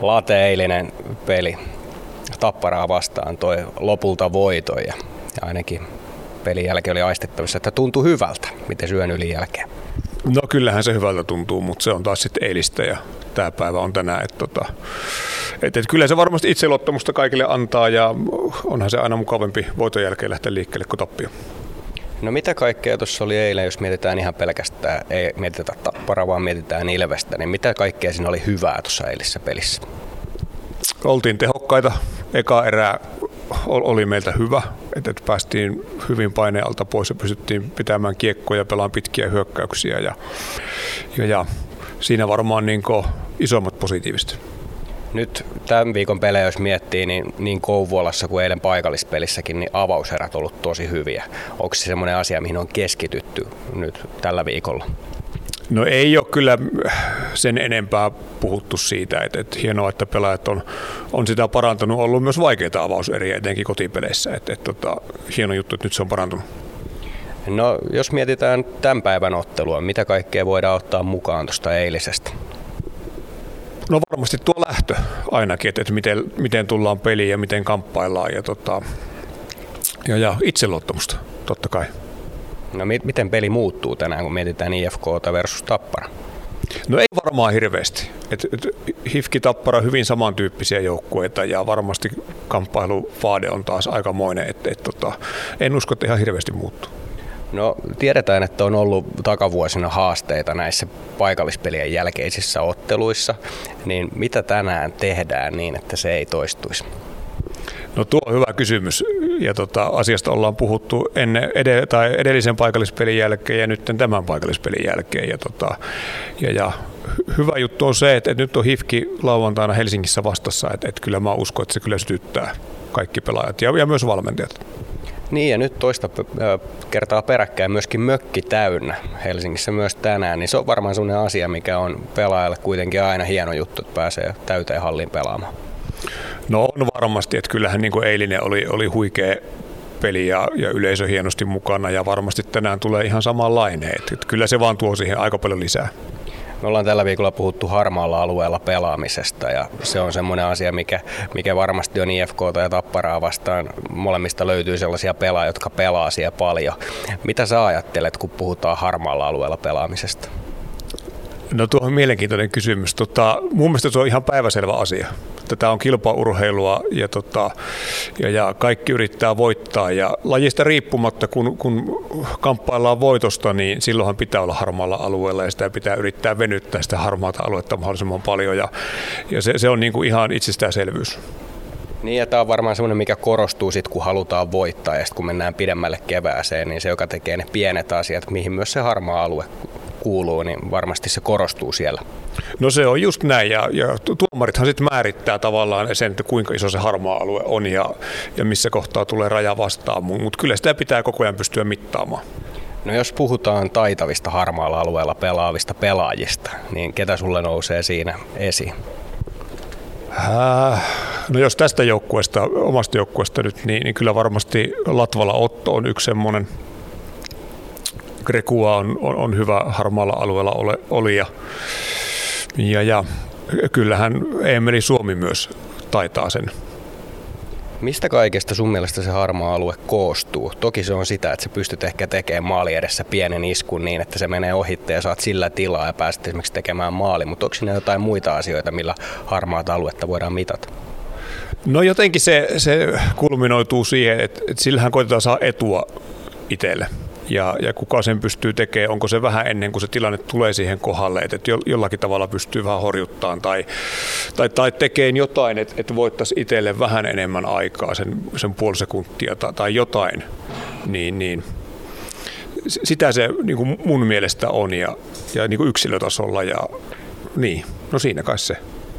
Late eilinen peli Tapparaa vastaan toi lopulta voiton ja ainakin pelin jälkeen oli aistettavissa, että tuntui hyvältä, miten syön yli jälkeen. No kyllähän se hyvältä tuntuu, mutta se on taas sitten eilistä ja tämä päivä on tänään. Että tota, et, et kyllä se varmasti itseluottamusta kaikille antaa ja onhan se aina mukavampi voiton jälkeen lähteä liikkeelle kuin tappio. No mitä kaikkea tuossa oli eilen, jos mietitään ihan pelkästään, ei mietitä tappara, vaan mietitään Ilvestä, niin mitä kaikkea siinä oli hyvää tuossa eilisessä pelissä? Oltiin tehokkaita. Eka erää oli meiltä hyvä, että päästiin hyvin painealta pois ja pystyttiin pitämään kiekkoja ja pelaamaan pitkiä hyökkäyksiä. Ja, ja, ja siinä varmaan niin isommat positiiviset. Nyt tämän viikon pelejä, jos miettii, niin, niin Kouvolassa kuin eilen paikallispelissäkin, niin avauserät on ollut tosi hyviä. Onko se semmoinen asia, mihin on keskitytty nyt tällä viikolla? No ei ole kyllä sen enempää puhuttu siitä, että, että hienoa, että pelaajat on, on sitä parantanut. On ollut myös vaikeita avauseriä, etenkin kotipeleissä. Että, että, että, hieno juttu, että nyt se on parantunut. No jos mietitään tämän päivän ottelua, mitä kaikkea voidaan ottaa mukaan tuosta eilisestä? No varmasti tuo lähtö ainakin, että, että miten, miten tullaan peliin ja miten kamppaillaan ja, tota, ja, ja itseluottamusta totta kai. No mi- miten peli muuttuu tänään, kun mietitään IFK versus Tappara? No ei varmaan hirveästi. Et, et, Hifki Tappara hyvin samantyyppisiä joukkueita ja varmasti kamppailuvaade on taas aikamoinen. Et, et, tota, en usko, että ihan hirveästi muuttuu. No tiedetään, että on ollut takavuosina haasteita näissä paikallispelien jälkeisissä otteluissa, niin mitä tänään tehdään niin, että se ei toistuisi? No tuo on hyvä kysymys ja tota, asiasta ollaan puhuttu ennen, ed- tai edellisen paikallispelin jälkeen ja nyt tämän paikallispelin jälkeen. Ja, tota, ja, ja hyvä juttu on se, että, että nyt on HIFKI lauantaina Helsingissä vastassa, että, että kyllä mä uskon, että se kyllä sytyttää kaikki pelaajat ja, ja myös valmentajat. Niin ja nyt toista kertaa peräkkäin myöskin mökki täynnä Helsingissä myös tänään, niin se on varmaan sellainen asia, mikä on pelaajalle kuitenkin aina hieno juttu, että pääsee täyteen hallin pelaamaan. No on varmasti, että kyllähän niin kuin eilinen oli, oli huikea peli ja, ja yleisö hienosti mukana ja varmasti tänään tulee ihan samanlainen. Että, kyllä se vaan tuo siihen aika paljon lisää. Me ollaan tällä viikolla puhuttu harmaalla alueella pelaamisesta ja se on semmoinen asia, mikä, mikä varmasti on IFK ja Tapparaa vastaan. Molemmista löytyy sellaisia pelaajia, jotka pelaa siellä paljon. Mitä sä ajattelet, kun puhutaan harmaalla alueella pelaamisesta? No tuo on mielenkiintoinen kysymys. Tota, mun mielestä se on ihan päiväselvä asia. Tämä on kilpaurheilua ja, tota, ja, ja kaikki yrittää voittaa. Ja lajista riippumatta, kun, kun kamppaillaan voitosta, niin silloinhan pitää olla harmaalla alueella ja sitä pitää yrittää venyttää sitä harmaata aluetta mahdollisimman paljon. Ja, ja se, se on niin kuin ihan itsestäänselvyys. Niin, ja tämä on varmaan semmoinen, mikä korostuu sitten, kun halutaan voittaa, ja sitten kun mennään pidemmälle kevääseen, niin se, joka tekee ne pienet asiat, mihin myös se harmaa alue kuuluu, niin varmasti se korostuu siellä. No se on just näin, ja, ja tuomarithan sitten määrittää tavallaan sen, että kuinka iso se harmaa alue on ja, ja missä kohtaa tulee raja vastaan, mutta kyllä sitä pitää koko ajan pystyä mittaamaan. No jos puhutaan taitavista harmaalla alueella pelaavista pelaajista, niin ketä sulle nousee siinä esiin? Äh, no jos tästä joukkueesta, omasta joukkueesta nyt, niin, niin kyllä varmasti Latvala Otto on yksi semmoinen. Grekua on, on, on hyvä harmaalla alueella ole, olija. Ja, ja kyllähän Emeli Suomi myös taitaa sen Mistä kaikesta sun mielestä se harmaa alue koostuu? Toki se on sitä, että sä pystyt ehkä tekemään maali edessä pienen iskun niin, että se menee ohitte ja saat sillä tilaa ja pääset esimerkiksi tekemään maali, mutta onko siinä jotain muita asioita, millä harmaata aluetta voidaan mitata? No jotenkin se, se kulminoituu siihen, että, että sillähän koitetaan saada etua itselle ja, ja kuka sen pystyy tekemään, onko se vähän ennen kuin se tilanne tulee siihen kohdalle, että, että jollakin tavalla pystyy vähän horjuttaan tai, tai, tai tekee jotain, että, että voittaisi itselle vähän enemmän aikaa, sen, sen puoli sekuntia tai, tai jotain, niin, niin sitä se niin kuin mun mielestä on ja, ja niin kuin yksilötasolla ja niin, no siinä kai se.